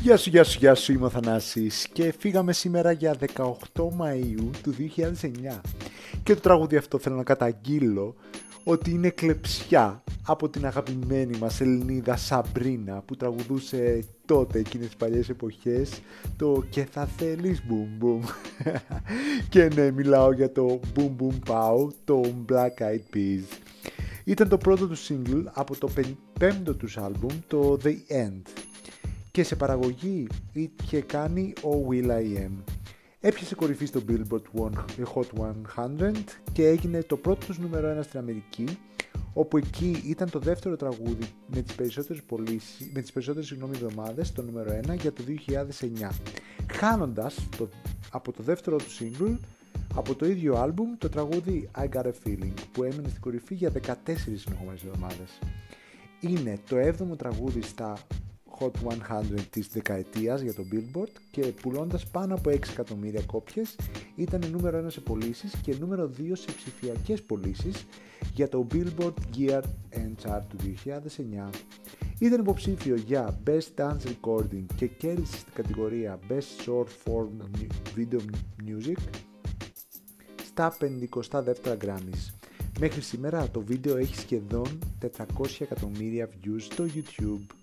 Γεια σου, γεια σου, γεια σου, είμαι ο Θανάσης και φύγαμε σήμερα για 18 Μαΐου του 2009 και το τραγούδι αυτό θέλω να καταγγείλω ότι είναι κλεψιά από την αγαπημένη μας Ελληνίδα Σαμπρίνα που τραγουδούσε τότε εκείνες τις παλιές εποχές το «Και θα θέλεις boom boom» και ναι μιλάω για το «Boom boom pow» το «Black Eyed Peas». Ήταν το πρώτο του single από το πέμπτο τους άλμπουμ το The End και σε παραγωγή είχε κάνει ο Will I Am. Έπιασε κορυφή στο Billboard Hot 100 και έγινε το πρώτο τους νούμερο 1 στην Αμερική όπου εκεί ήταν το δεύτερο τραγούδι με τις περισσότερες, πωλήσεις, με τις περισσότερες συγγνώμη, εβδομάδες το νούμερο 1 για το 2009 χάνοντας το, από το δεύτερο του single από το ίδιο άλμπουμ το τραγούδι I Got A Feeling που έμεινε στην κορυφή για 14 συνεχόμενες εβδομάδες. Είναι το 7ο τραγούδι στα Hot 100 της δεκαετίας για το Billboard και πουλώντας πάνω από 6 εκατομμύρια κόπιες ήταν νούμερο 1 σε πωλήσεις και νούμερο 2 σε ψηφιακές πωλήσεις για το Billboard Gear and Chart του 2009. Ήταν υποψήφιο για Best Dance Recording και κέρδισε στην κατηγορία Best Short Form Video Music στα 52 Grammys. Μέχρι σήμερα το βίντεο έχει σχεδόν 400 εκατομμύρια views στο YouTube.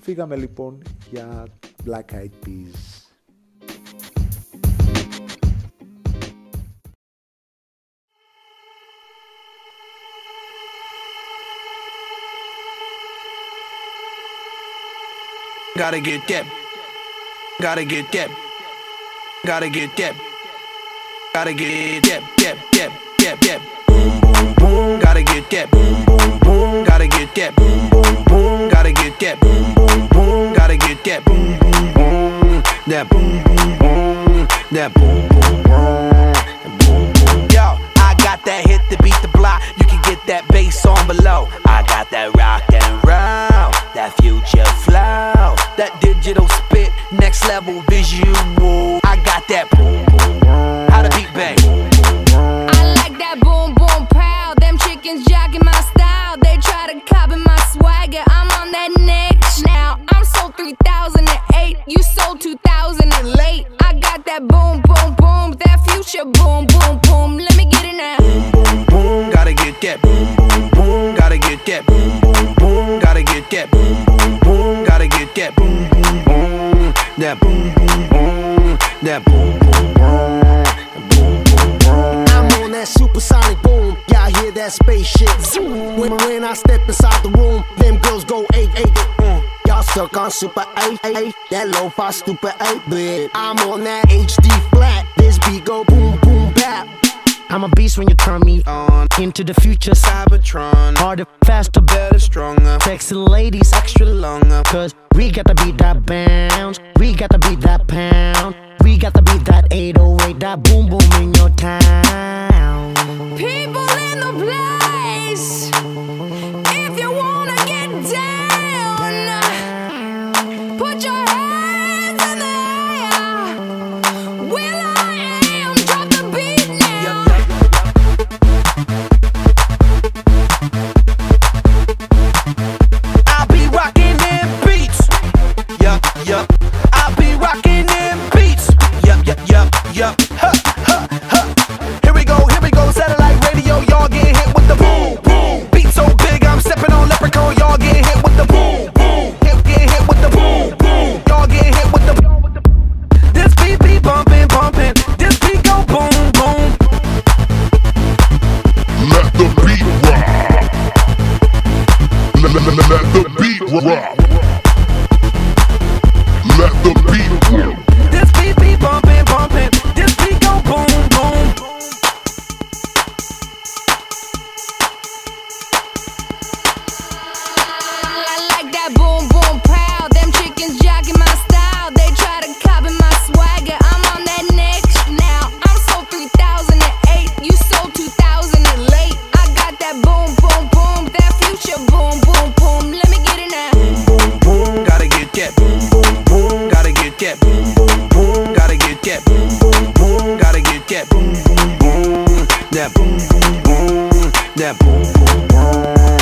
Φύγαμε λοιπόν για Black Eyed Peas. Gotta get that. Gotta get that. Gotta get that. Gotta get that. That. That. That. That. Boom boom boom. Gotta get that. Boom boom boom. Gotta get that. Boom boom boom. Gotta get that. Boom boom boom. Gotta get that. Boom boom boom. That boom boom boom. That boom boom boom. Boom. Yo, I got that hit to beat the block. You can get that bass on below. I got that rock and roll, that future flow, that digital spit, next level visual. I got that boom boom. How to beat bang. I like that boom boom pow. Them chickens jacking my style. They try to copy my swagger. I'm on that next now. I'm sold 3008. You sold 2000 and late. I got that boom boom boom. That future boom boom boom. Let me get it now. boom boom. boom, Gotta get that boom boom boom. Gotta get that boom boom boom. Gotta get that boom boom boom. Gotta get that boom boom boom. That boom boom boom. That boom boom boom. Boom boom boom. I'm on that supersonic boom. Y'all hear that spaceship? Zoom. When, when I step inside the room, them girls go eight eight. Mm. Y'all stuck on super 8 8 That lo-fi stupid 8 bit. I'm on that HD flat. This beat go boom boom bap. I'm a beast when you turn me on. Into the future, Cybertron. harder, faster, Better, stronger. sexy ladies, Extra longer. Cause we got to beat that bounce, we got to beat that pound, we got to beat that 808, that boom boom in your town. People in the place. If you wanna get down, put your rock. That boom boom boom. Gotta get that boom boom boom. Gotta get that boom boom boom. That boom boom boom. That boom boom boom.